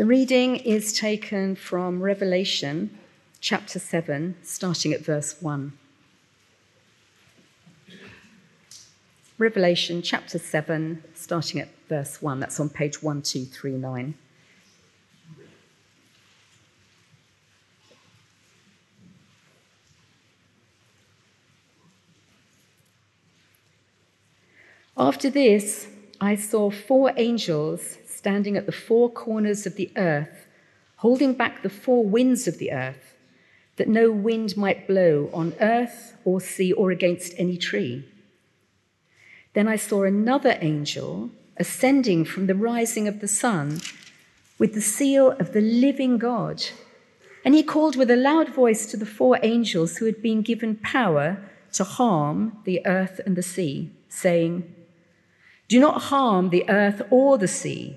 The reading is taken from Revelation chapter 7, starting at verse 1. Revelation chapter 7, starting at verse 1. That's on page 1239. After this, I saw four angels standing at the four corners of the earth, holding back the four winds of the earth, that no wind might blow on earth or sea or against any tree. Then I saw another angel ascending from the rising of the sun with the seal of the living God. And he called with a loud voice to the four angels who had been given power to harm the earth and the sea, saying, Do not harm the earth or the sea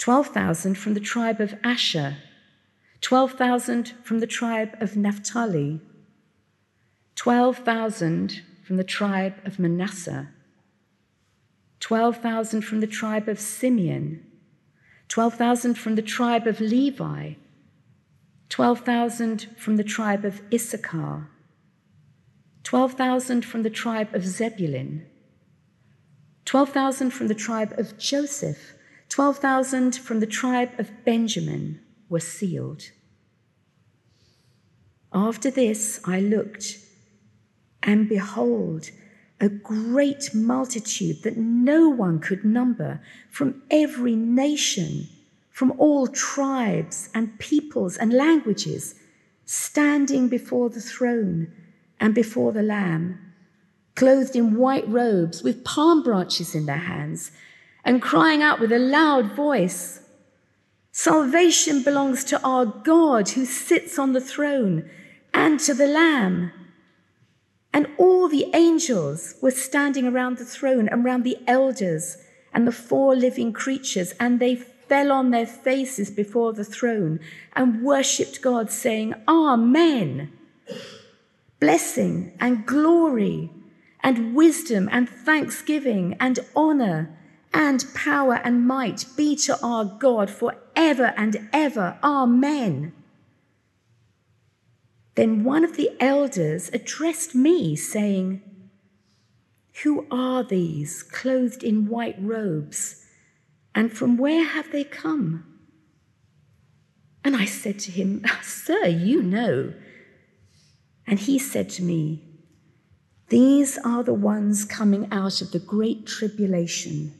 12,000 from the tribe of Asher, 12,000 from the tribe of Naphtali, 12,000 from the tribe of Manasseh, 12,000 from the tribe of Simeon, 12,000 from the tribe of Levi, 12,000 from the tribe of Issachar, 12,000 from the tribe of Zebulun, 12,000 from the tribe of Joseph, 12,000 from the tribe of Benjamin were sealed. After this, I looked and behold, a great multitude that no one could number from every nation, from all tribes and peoples and languages, standing before the throne and before the Lamb, clothed in white robes with palm branches in their hands, and crying out with a loud voice Salvation belongs to our God who sits on the throne and to the Lamb. And all the angels were standing around the throne, and around the elders and the four living creatures, and they fell on their faces before the throne and worshipped God, saying, Amen. Blessing and glory and wisdom and thanksgiving and honor and power and might be to our God forever and ever. Amen. Then one of the elders addressed me, saying, Who are these clothed in white robes, and from where have they come? And I said to him, Sir, you know. And he said to me, These are the ones coming out of the great tribulation.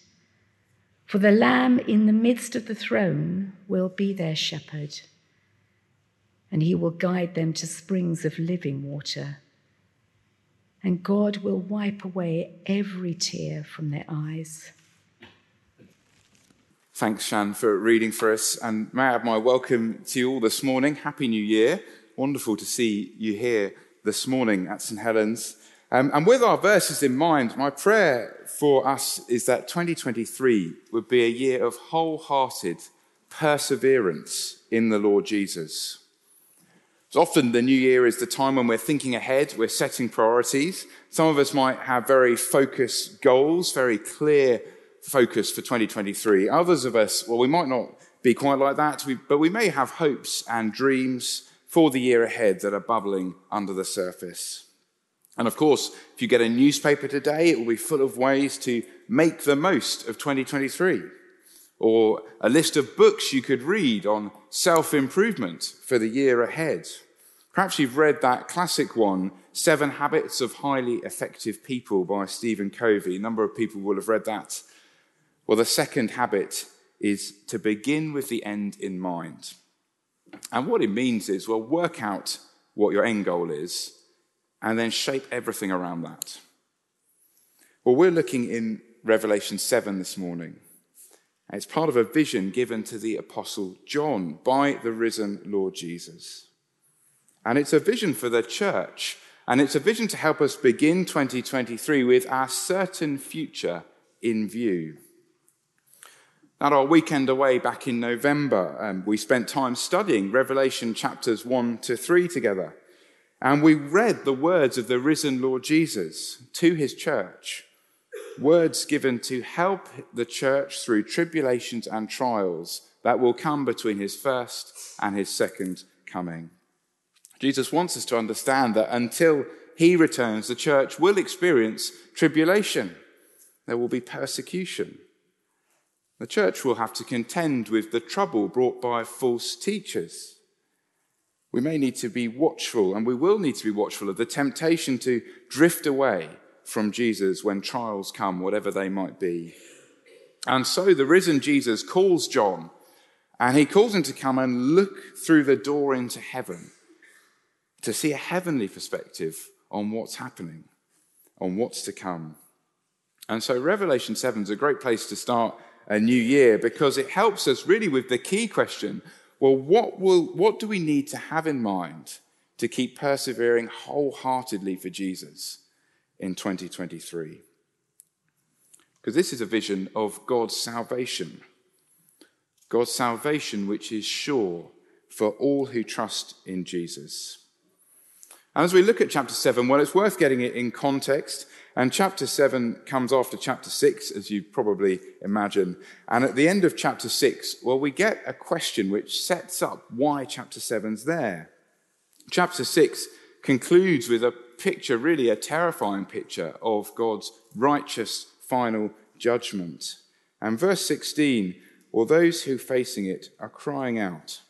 For the Lamb in the midst of the throne will be their shepherd and he will guide them to springs of living water. And God will wipe away every tear from their eyes. Thanks, Shan, for reading for us. And may I have my welcome to you all this morning. Happy New Year. Wonderful to see you here this morning at St. Helens. Um, and with our verses in mind, my prayer for us is that 2023 would be a year of wholehearted perseverance in the Lord Jesus. So often the new year is the time when we're thinking ahead, we're setting priorities. Some of us might have very focused goals, very clear focus for 2023. Others of us, well, we might not be quite like that, but we may have hopes and dreams for the year ahead that are bubbling under the surface. And of course, if you get a newspaper today, it will be full of ways to make the most of 2023 or a list of books you could read on self improvement for the year ahead. Perhaps you've read that classic one, Seven Habits of Highly Effective People by Stephen Covey. A number of people will have read that. Well, the second habit is to begin with the end in mind. And what it means is, well, work out what your end goal is and then shape everything around that. Well, we're looking in Revelation 7 this morning. It's part of a vision given to the Apostle John by the risen Lord Jesus. And it's a vision for the church. And it's a vision to help us begin 2023 with our certain future in view. At our weekend away back in November, um, we spent time studying Revelation chapters 1 to 3 together. And we read the words of the risen Lord Jesus to his church. Words given to help the church through tribulations and trials that will come between his first and his second coming. Jesus wants us to understand that until he returns, the church will experience tribulation. There will be persecution. The church will have to contend with the trouble brought by false teachers. We may need to be watchful, and we will need to be watchful of the temptation to drift away from Jesus when trials come, whatever they might be. And so the risen Jesus calls John, and he calls him to come and look through the door into heaven to see a heavenly perspective on what's happening, on what's to come. And so Revelation 7 is a great place to start a new year because it helps us really with the key question well, what, will, what do we need to have in mind to keep persevering wholeheartedly for Jesus in 2023? Because this is a vision of God's salvation. God's salvation, which is sure for all who trust in Jesus. And as we look at chapter 7, well, it's worth getting it in context and chapter 7 comes after chapter 6, as you probably imagine. And at the end of chapter 6, well, we get a question which sets up why chapter 7's there. Chapter 6 concludes with a picture, really a terrifying picture, of God's righteous final judgment. And verse 16, or those who facing it are crying out.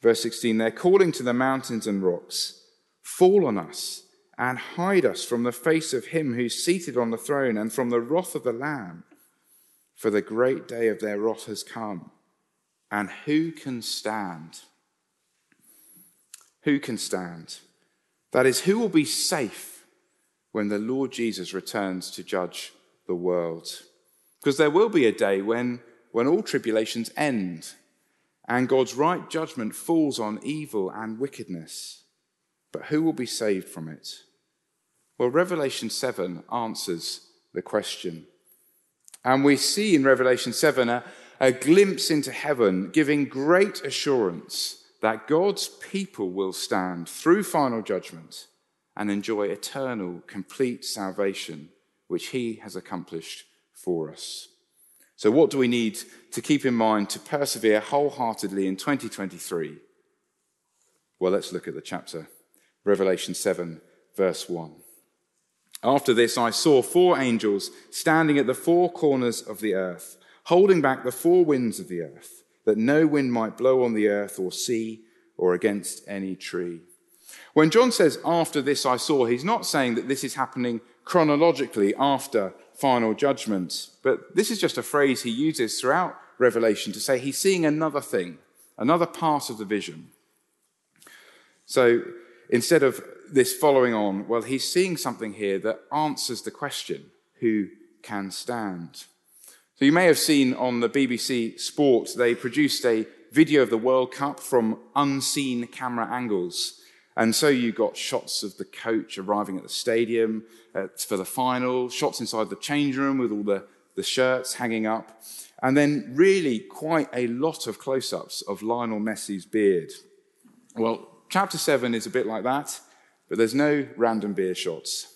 Verse 16, they're calling to the mountains and rocks, fall on us and hide us from the face of him who's seated on the throne and from the wrath of the Lamb. For the great day of their wrath has come. And who can stand? Who can stand? That is, who will be safe when the Lord Jesus returns to judge the world? Because there will be a day when, when all tribulations end and God's right judgment falls on evil and wickedness. But who will be saved from it? Well, Revelation 7 answers the question. And we see in Revelation 7 a, a glimpse into heaven, giving great assurance that God's people will stand through final judgment and enjoy eternal, complete salvation, which He has accomplished for us. So, what do we need to keep in mind to persevere wholeheartedly in 2023? Well, let's look at the chapter, Revelation 7, verse 1. After this, I saw four angels standing at the four corners of the earth, holding back the four winds of the earth, that no wind might blow on the earth or sea or against any tree. When John says, after this I saw, he's not saying that this is happening chronologically after final judgment, but this is just a phrase he uses throughout Revelation to say he's seeing another thing, another part of the vision. So instead of this following on, well, he's seeing something here that answers the question who can stand? So you may have seen on the BBC Sport, they produced a video of the World Cup from unseen camera angles. And so you got shots of the coach arriving at the stadium uh, for the final, shots inside the change room with all the, the shirts hanging up, and then really quite a lot of close ups of Lionel Messi's beard. Well, chapter 7 is a bit like that. But there's no random beer shots.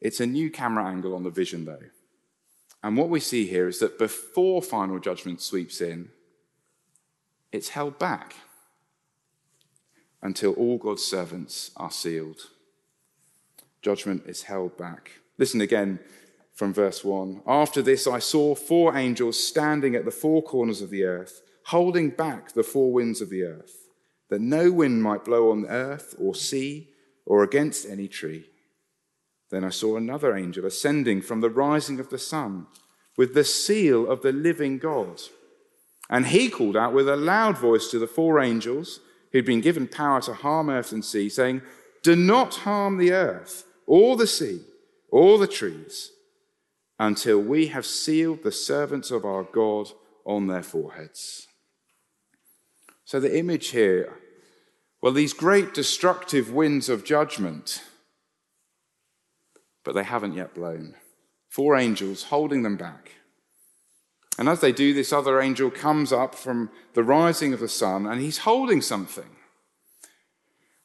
It's a new camera angle on the vision, though. And what we see here is that before final judgment sweeps in, it's held back until all God's servants are sealed. Judgment is held back. Listen again, from verse 1. After this, I saw four angels standing at the four corners of the earth, holding back the four winds of the earth, that no wind might blow on earth or sea or against any tree. Then I saw another angel ascending from the rising of the sun with the seal of the living God. And he called out with a loud voice to the four angels who'd been given power to harm earth and sea, saying, Do not harm the earth, or the sea, or the trees, until we have sealed the servants of our God on their foreheads. So the image here, well, these great destructive winds of judgment, but they haven't yet blown. Four angels holding them back. And as they do, this other angel comes up from the rising of the sun and he's holding something.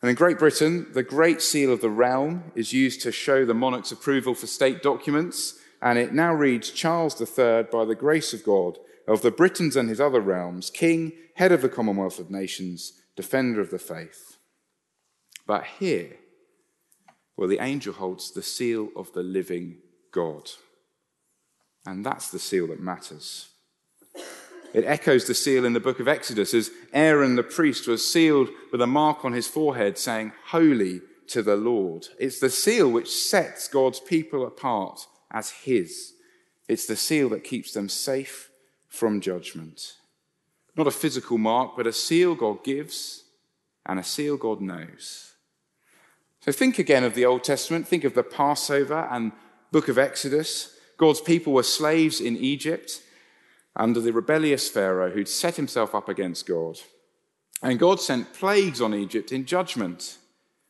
And in Great Britain, the Great Seal of the Realm is used to show the monarch's approval for state documents. And it now reads Charles III, by the grace of God, of the Britons and his other realms, King, head of the Commonwealth of Nations, defender of the faith. But here, well, the angel holds the seal of the living God. And that's the seal that matters. It echoes the seal in the book of Exodus as Aaron the priest was sealed with a mark on his forehead saying, Holy to the Lord. It's the seal which sets God's people apart as his. It's the seal that keeps them safe from judgment. Not a physical mark, but a seal God gives and a seal God knows. So think again of the Old Testament. Think of the Passover and book of Exodus. God's people were slaves in Egypt under the rebellious Pharaoh who'd set himself up against God. And God sent plagues on Egypt in judgment.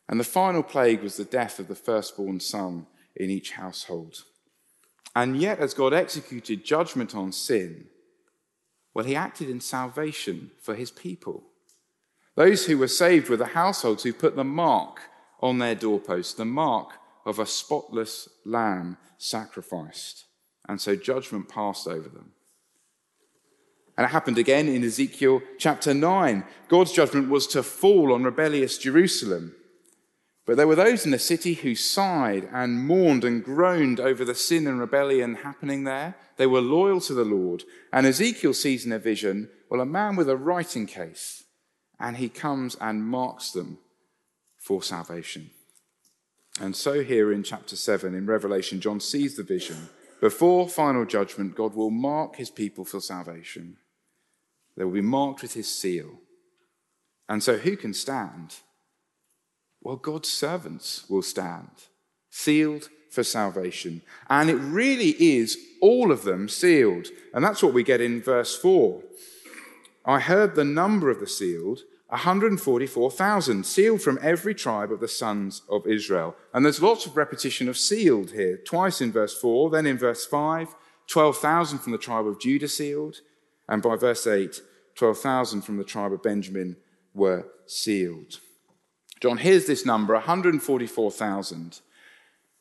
And the final plague was the death of the firstborn son in each household. And yet, as God executed judgment on sin, well, he acted in salvation for his people. Those who were saved were the households who put the mark on their doorposts, the mark of a spotless lamb sacrificed. And so judgment passed over them. And it happened again in Ezekiel chapter 9. God's judgment was to fall on rebellious Jerusalem. But there were those in the city who sighed and mourned and groaned over the sin and rebellion happening there. They were loyal to the Lord. And Ezekiel sees in a vision, well, a man with a writing case, and he comes and marks them for salvation. And so, here in chapter 7 in Revelation, John sees the vision. Before final judgment, God will mark his people for salvation. They will be marked with his seal. And so, who can stand? Well, God's servants will stand, sealed for salvation. And it really is all of them sealed. And that's what we get in verse 4. I heard the number of the sealed 144,000, sealed from every tribe of the sons of Israel. And there's lots of repetition of sealed here, twice in verse 4, then in verse 5, 12,000 from the tribe of Judah sealed, and by verse 8, 12,000 from the tribe of Benjamin were sealed. John hears this number, 144,000.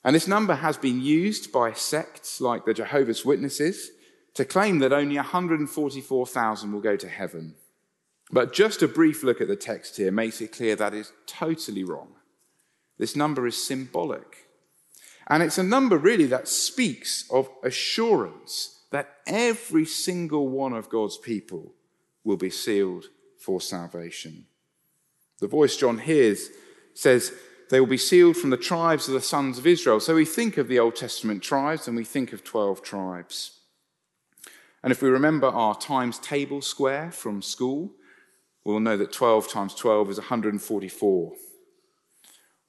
And this number has been used by sects like the Jehovah's Witnesses to claim that only 144,000 will go to heaven. But just a brief look at the text here makes it clear that is totally wrong. This number is symbolic. And it's a number really that speaks of assurance that every single one of God's people will be sealed for salvation. The voice John hears says, They will be sealed from the tribes of the sons of Israel. So we think of the Old Testament tribes and we think of 12 tribes. And if we remember our times table square from school, we'll know that 12 times 12 is 144.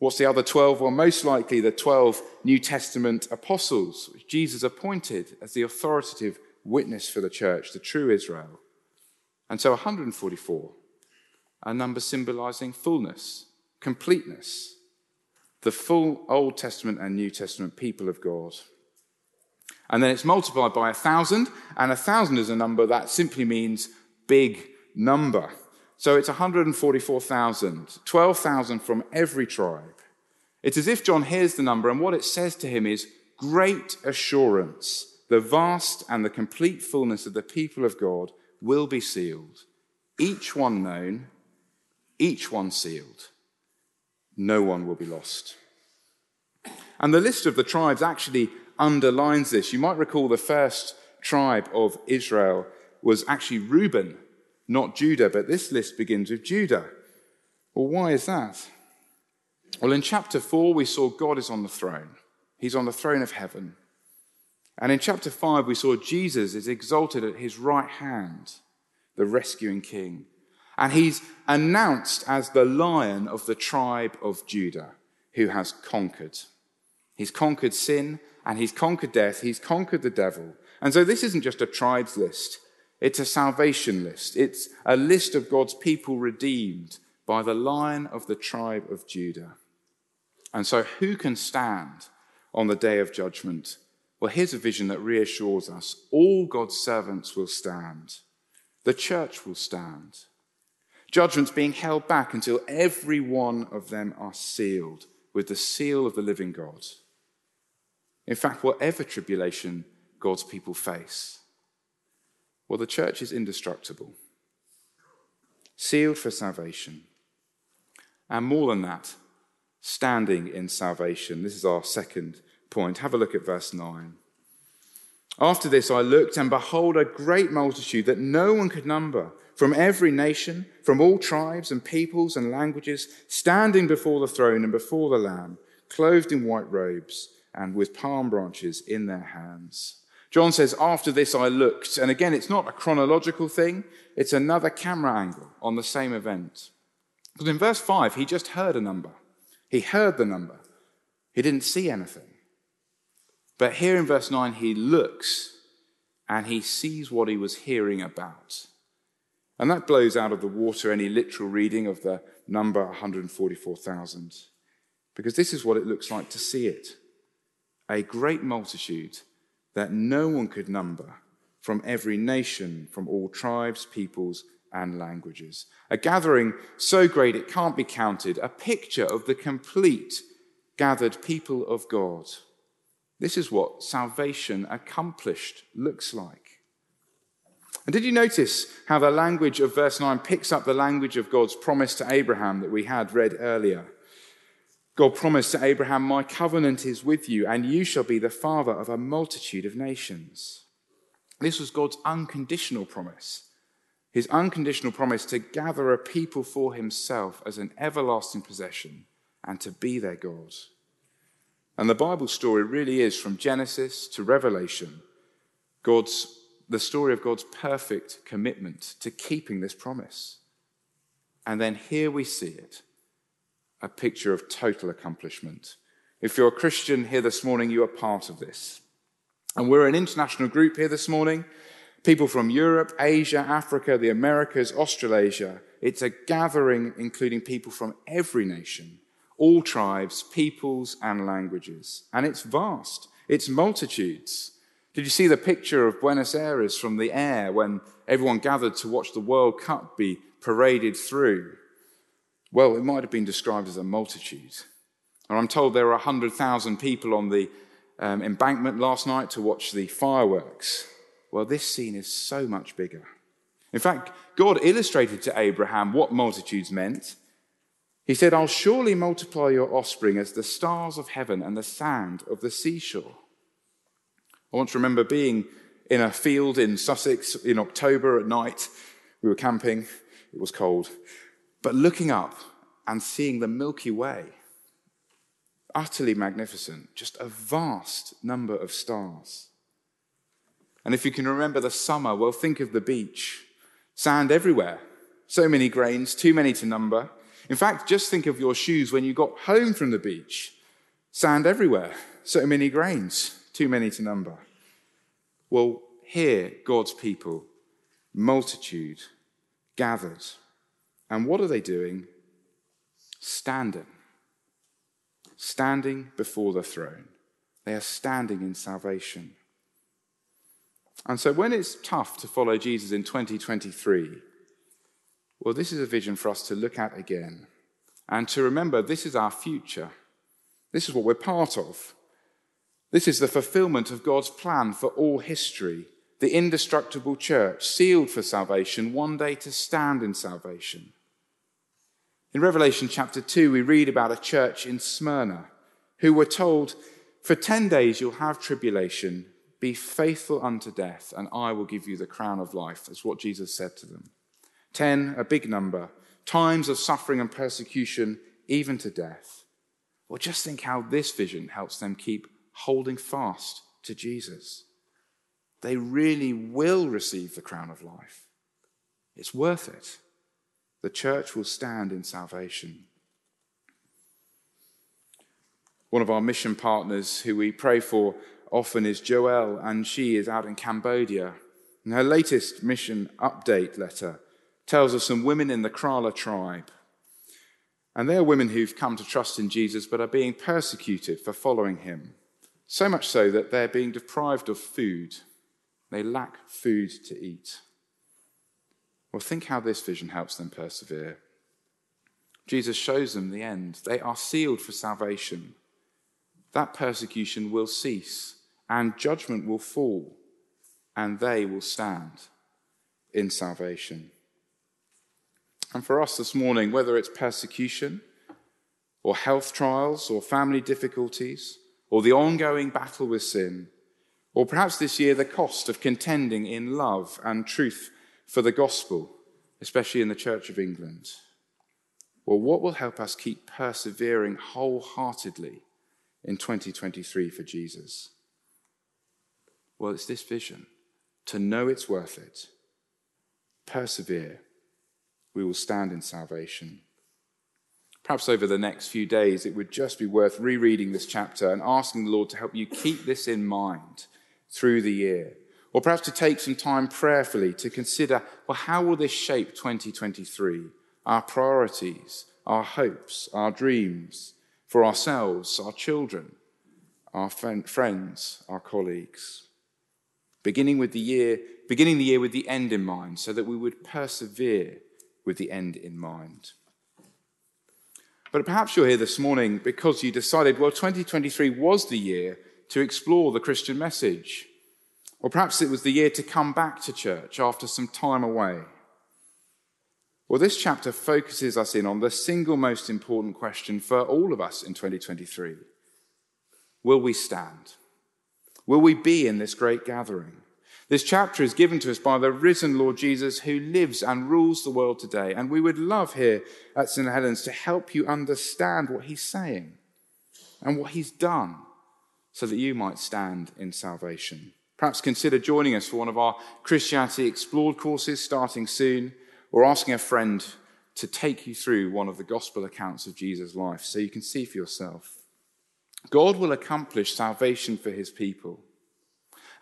What's the other 12? Well, most likely the 12 New Testament apostles, which Jesus appointed as the authoritative witness for the church, the true Israel. And so 144, a number symbolizing fullness, completeness, the full Old Testament and New Testament people of God. And then it's multiplied by a thousand, and a thousand is a number that simply means big number. So it's 144,000, 12,000 from every tribe. It's as if John hears the number, and what it says to him is great assurance. The vast and the complete fullness of the people of God will be sealed, each one known, each one sealed. No one will be lost. And the list of the tribes actually underlines this. You might recall the first tribe of Israel was actually Reuben, not Judah, but this list begins with Judah. Well, why is that? Well, in chapter 4, we saw God is on the throne. He's on the throne of heaven. And in chapter 5, we saw Jesus is exalted at his right hand, the rescuing king. And he's announced as the lion of the tribe of Judah who has conquered. He's conquered sin and he's conquered death. He's conquered the devil. And so this isn't just a tribes list. It's a salvation list. It's a list of God's people redeemed by the lion of the tribe of Judah. And so who can stand on the day of judgment? Well, here's a vision that reassures us all God's servants will stand, the church will stand. Judgment's being held back until every one of them are sealed with the seal of the living God. In fact, whatever tribulation God's people face, well, the church is indestructible, sealed for salvation. And more than that, standing in salvation. This is our second point. Have a look at verse 9. After this, I looked, and behold, a great multitude that no one could number from every nation, from all tribes and peoples and languages, standing before the throne and before the Lamb, clothed in white robes and with palm branches in their hands. John says, After this I looked. And again, it's not a chronological thing, it's another camera angle on the same event. Because in verse 5, he just heard a number. He heard the number, he didn't see anything. But here in verse 9, he looks and he sees what he was hearing about. And that blows out of the water any literal reading of the number 144,000. Because this is what it looks like to see it a great multitude that no one could number from every nation, from all tribes, peoples, and languages. A gathering so great it can't be counted, a picture of the complete gathered people of God. This is what salvation accomplished looks like. And did you notice how the language of verse 9 picks up the language of God's promise to Abraham that we had read earlier? God promised to Abraham, My covenant is with you, and you shall be the father of a multitude of nations. This was God's unconditional promise. His unconditional promise to gather a people for himself as an everlasting possession and to be their God. And the Bible story really is from Genesis to Revelation, God's the story of God's perfect commitment to keeping this promise. And then here we see it a picture of total accomplishment. If you're a Christian here this morning, you are part of this. And we're an international group here this morning people from Europe, Asia, Africa, the Americas, Australasia. It's a gathering including people from every nation, all tribes, peoples, and languages. And it's vast, it's multitudes. Did you see the picture of Buenos Aires from the air when everyone gathered to watch the World Cup be paraded through? Well, it might have been described as a multitude. And I'm told there were 100,000 people on the um, embankment last night to watch the fireworks. Well, this scene is so much bigger. In fact, God illustrated to Abraham what multitudes meant. He said, I'll surely multiply your offspring as the stars of heaven and the sand of the seashore. I to remember being in a field in Sussex in October at night. We were camping, it was cold, but looking up and seeing the Milky Way. Utterly magnificent, just a vast number of stars. And if you can remember the summer, well, think of the beach. Sand everywhere. So many grains, too many to number. In fact, just think of your shoes when you got home from the beach. Sand everywhere. So many grains too many to number. Well, here, God's people, multitude, gathered. And what are they doing? Standing. Standing before the throne. They are standing in salvation. And so when it's tough to follow Jesus in 2023, well, this is a vision for us to look at again and to remember this is our future. This is what we're part of. This is the fulfillment of God's plan for all history, the indestructible church, sealed for salvation, one day to stand in salvation. In Revelation chapter 2, we read about a church in Smyrna who were told For 10 days you'll have tribulation. Be faithful unto death, and I will give you the crown of life. That's what Jesus said to them. 10, a big number. Times of suffering and persecution, even to death. Well, just think how this vision helps them keep holding fast to Jesus. They really will receive the crown of life. It's worth it. The church will stand in salvation. One of our mission partners who we pray for often is Joelle, and she is out in Cambodia. And her latest mission update letter tells us some women in the Krala tribe. And they are women who've come to trust in Jesus but are being persecuted for following him. So much so that they're being deprived of food. They lack food to eat. Well, think how this vision helps them persevere. Jesus shows them the end. They are sealed for salvation that persecution will cease and judgment will fall, and they will stand in salvation. And for us this morning, whether it's persecution or health trials or family difficulties or the ongoing battle with sin, or perhaps this year the cost of contending in love and truth for the gospel, especially in the Church of England, well, what will help us keep persevering wholeheartedly in 2023 for Jesus? Well, it's this vision to know it's worth it, persevere, we will stand in salvation. Perhaps over the next few days, it would just be worth rereading this chapter and asking the Lord to help you keep this in mind through the year. Or perhaps to take some time prayerfully to consider well, how will this shape 2023? Our priorities, our hopes, our dreams, for ourselves, our children, our friends, our colleagues. Beginning with the year, beginning the year with the end in mind, so that we would persevere with the end in mind. But perhaps you're here this morning because you decided, well, 2023 was the year to explore the Christian message. Or perhaps it was the year to come back to church after some time away. Well, this chapter focuses us in on the single most important question for all of us in 2023 Will we stand? Will we be in this great gathering? This chapter is given to us by the risen Lord Jesus who lives and rules the world today. And we would love here at St. Helens to help you understand what he's saying and what he's done so that you might stand in salvation. Perhaps consider joining us for one of our Christianity Explored courses starting soon or asking a friend to take you through one of the gospel accounts of Jesus' life so you can see for yourself. God will accomplish salvation for his people.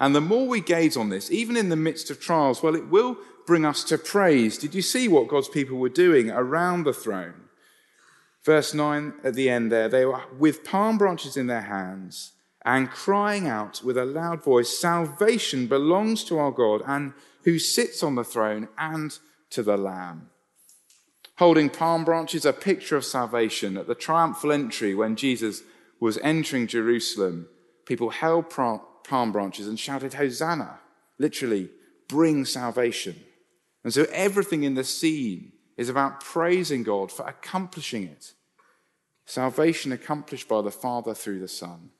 And the more we gaze on this, even in the midst of trials, well, it will bring us to praise. Did you see what God's people were doing around the throne? Verse 9 at the end there, they were with palm branches in their hands and crying out with a loud voice, Salvation belongs to our God and who sits on the throne and to the Lamb. Holding palm branches, a picture of salvation. At the triumphal entry, when Jesus was entering Jerusalem, people held palm branches and shouted, Hosanna, literally, bring salvation. And so everything in the scene is about praising God for accomplishing it. Salvation accomplished by the Father through the Son.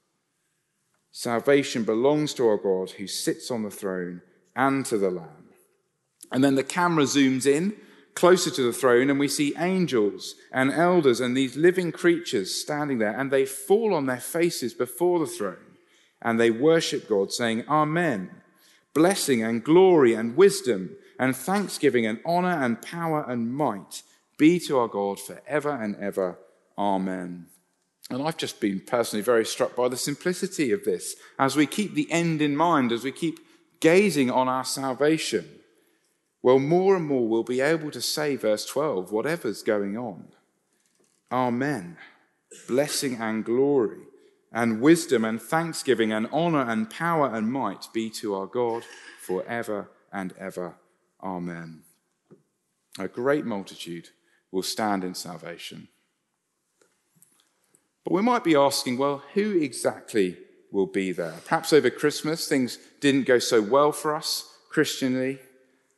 Salvation belongs to our God who sits on the throne and to the Lamb. And then the camera zooms in closer to the throne, and we see angels and elders and these living creatures standing there, and they fall on their faces before the throne, and they worship God, saying, Amen. Blessing and glory and wisdom and thanksgiving and honor and power and might be to our God forever and ever. Amen. And I've just been personally very struck by the simplicity of this as we keep the end in mind, as we keep gazing on our salvation well, more and more we'll be able to say, verse 12, whatever's going on. Amen. Blessing and glory and wisdom and thanksgiving and honor and power and might be to our God forever and ever. Amen. A great multitude will stand in salvation. But we might be asking, well, who exactly will be there? Perhaps over Christmas things didn't go so well for us Christianly.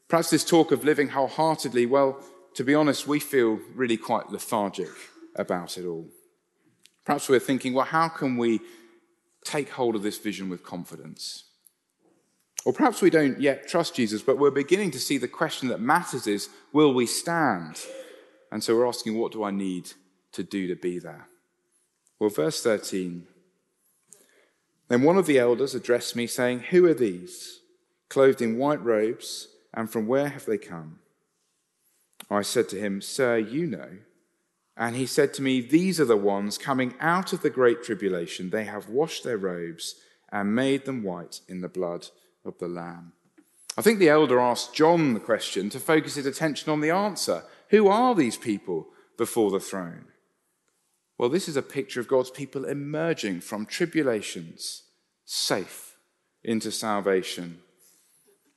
Perhaps this talk of living wholeheartedly, well, to be honest, we feel really quite lethargic about it all. Perhaps we're thinking, well, how can we take hold of this vision with confidence. Or perhaps we don't yet trust Jesus, but we're beginning to see the question that matters is will we stand? And so we're asking, what do I need to do to be there? Well, verse 13. Then one of the elders addressed me, saying, Who are these, clothed in white robes, and from where have they come? I said to him, Sir, you know. And he said to me, These are the ones coming out of the great tribulation. They have washed their robes and made them white in the blood of the Lamb. I think the elder asked John the question to focus his attention on the answer Who are these people before the throne? Well, this is a picture of God's people emerging from tribulations, safe into salvation.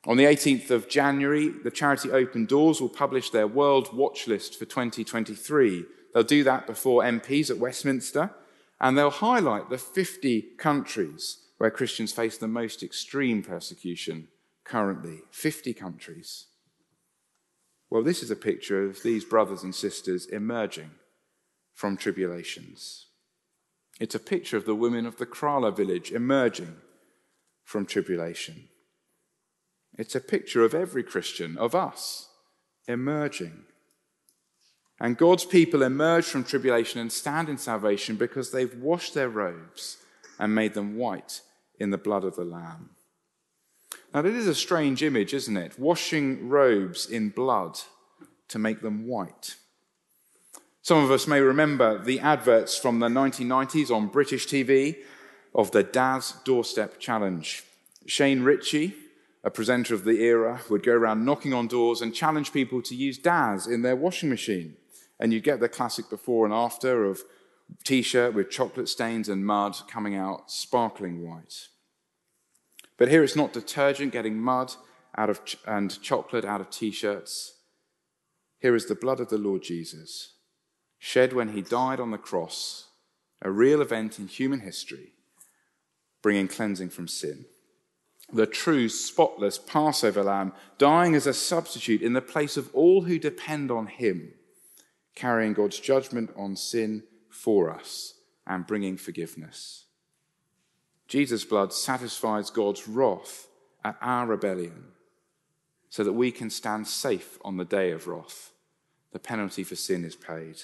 On the 18th of January, the charity Open Doors will publish their World Watch List for 2023. They'll do that before MPs at Westminster, and they'll highlight the 50 countries where Christians face the most extreme persecution currently. 50 countries. Well, this is a picture of these brothers and sisters emerging from tribulations. It's a picture of the women of the Krala village emerging from tribulation. It's a picture of every Christian, of us, emerging. And God's people emerge from tribulation and stand in salvation because they've washed their robes and made them white in the blood of the Lamb. Now, that is a strange image, isn't it? Washing robes in blood to make them white. Some of us may remember the adverts from the 1990s on British TV of the Daz Doorstep Challenge. Shane Richie, a presenter of the era, would go around knocking on doors and challenge people to use Daz in their washing machine. And you'd get the classic before and after of t shirt with chocolate stains and mud coming out sparkling white. But here it's not detergent getting mud out of ch- and chocolate out of t shirts. Here is the blood of the Lord Jesus, shed when he died on the cross, a real event in human history, bringing cleansing from sin. The true, spotless Passover lamb, dying as a substitute in the place of all who depend on him, carrying God's judgment on sin for us and bringing forgiveness. Jesus' blood satisfies God's wrath at our rebellion so that we can stand safe on the day of wrath. The penalty for sin is paid.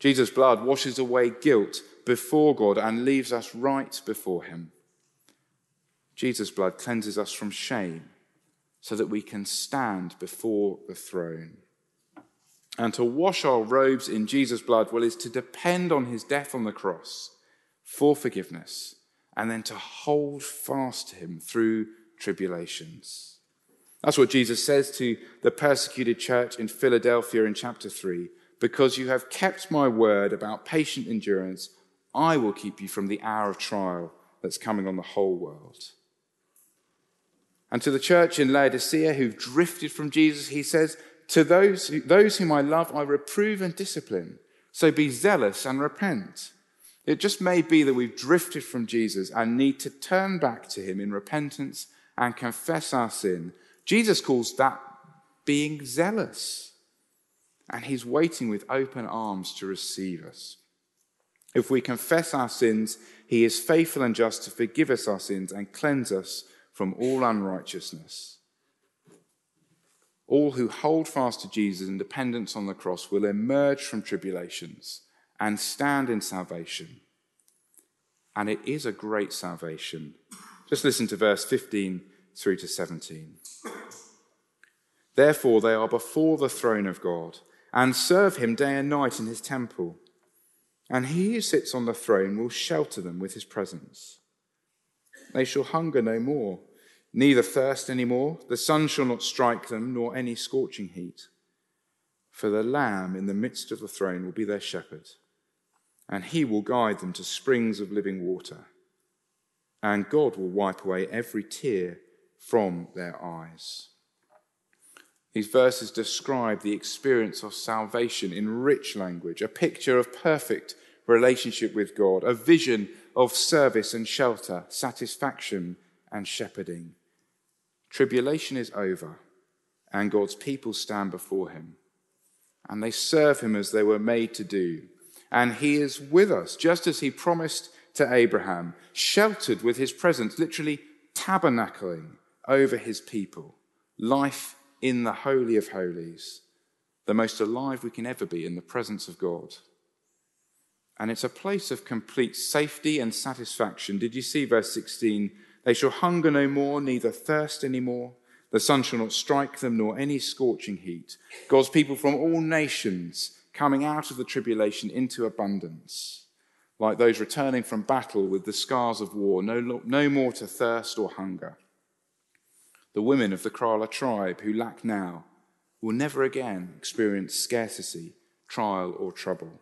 Jesus' blood washes away guilt before God and leaves us right before Him. Jesus' blood cleanses us from shame so that we can stand before the throne. And to wash our robes in Jesus' blood, well, is to depend on his death on the cross for forgiveness and then to hold fast to him through tribulations. That's what Jesus says to the persecuted church in Philadelphia in chapter 3. Because you have kept my word about patient endurance, I will keep you from the hour of trial that's coming on the whole world. And to the church in Laodicea who've drifted from Jesus, he says, to those, those whom I love, I reprove and discipline. So be zealous and repent. It just may be that we've drifted from Jesus and need to turn back to him in repentance and confess our sin. Jesus calls that being zealous. And he's waiting with open arms to receive us. If we confess our sins, he is faithful and just to forgive us our sins and cleanse us from all unrighteousness. All who hold fast to Jesus in dependence on the cross will emerge from tribulations and stand in salvation. And it is a great salvation. Just listen to verse 15 through to 17. Therefore, they are before the throne of God and serve him day and night in his temple. And he who sits on the throne will shelter them with his presence. They shall hunger no more neither thirst any more. The sun shall not strike them, nor any scorching heat. For the Lamb in the midst of the throne will be their shepherd, and he will guide them to springs of living water. And God will wipe away every tear from their eyes. These verses describe the experience of salvation in rich language, a picture of perfect relationship with God, a vision of service and shelter, satisfaction and shepherding. Tribulation is over, and God's people stand before him. And they serve him as they were made to do. And he is with us, just as he promised to Abraham, sheltered with his presence, literally tabernacling over his people, life in the Holy of Holies, the most alive we can ever be in the presence of God. And it's a place of complete safety and satisfaction. Did you see verse 16? They shall hunger no more, neither thirst any more. The sun shall not strike them, nor any scorching heat. God's people from all nations coming out of the tribulation into abundance, like those returning from battle with the scars of war, no, no more to thirst or hunger. The women of the Krala tribe who lack now will never again experience scarcity, trial, or trouble.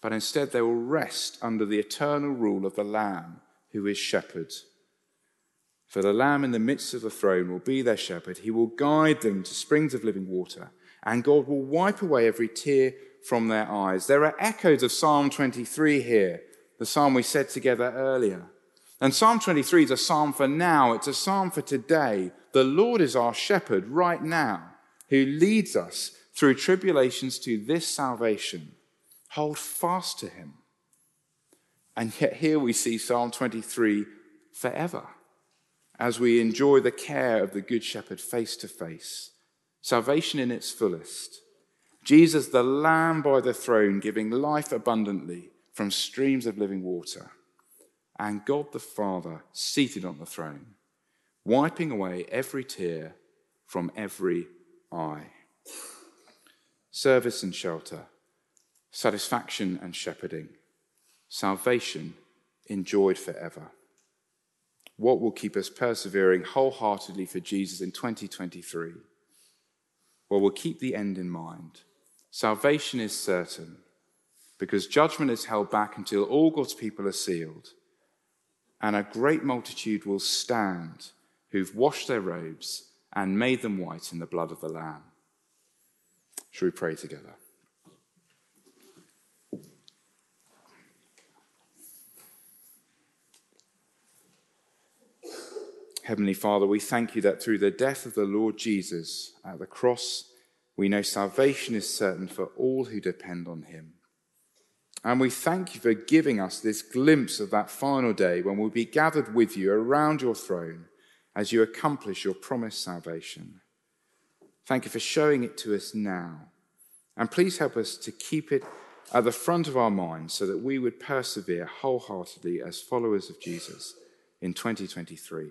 But instead, they will rest under the eternal rule of the Lamb who is shepherd. For the Lamb in the midst of the throne will be their shepherd. He will guide them to springs of living water, and God will wipe away every tear from their eyes. There are echoes of Psalm 23 here, the psalm we said together earlier. And Psalm 23 is a psalm for now, it's a psalm for today. The Lord is our shepherd right now, who leads us through tribulations to this salvation. Hold fast to him. And yet, here we see Psalm 23 forever as we enjoy the care of the Good Shepherd face to face. Salvation in its fullest. Jesus, the Lamb by the throne, giving life abundantly from streams of living water. And God the Father seated on the throne, wiping away every tear from every eye. Service and shelter, satisfaction and shepherding salvation enjoyed forever. What will keep us persevering wholeheartedly for Jesus in 2023? Well, we'll keep the end in mind. Salvation is certain because judgment is held back until all God's people are sealed, and a great multitude will stand who've washed their robes and made them white in the blood of the Lamb. Shall we pray together? Heavenly Father, we thank you that through the death of the Lord Jesus at the cross, we know salvation is certain for all who depend on him. And we thank you for giving us this glimpse of that final day when we'll be gathered with you around your throne as you accomplish your promised salvation. Thank you for showing it to us now. And please help us to keep it at the front of our minds so that we would persevere wholeheartedly as followers of Jesus in 2023.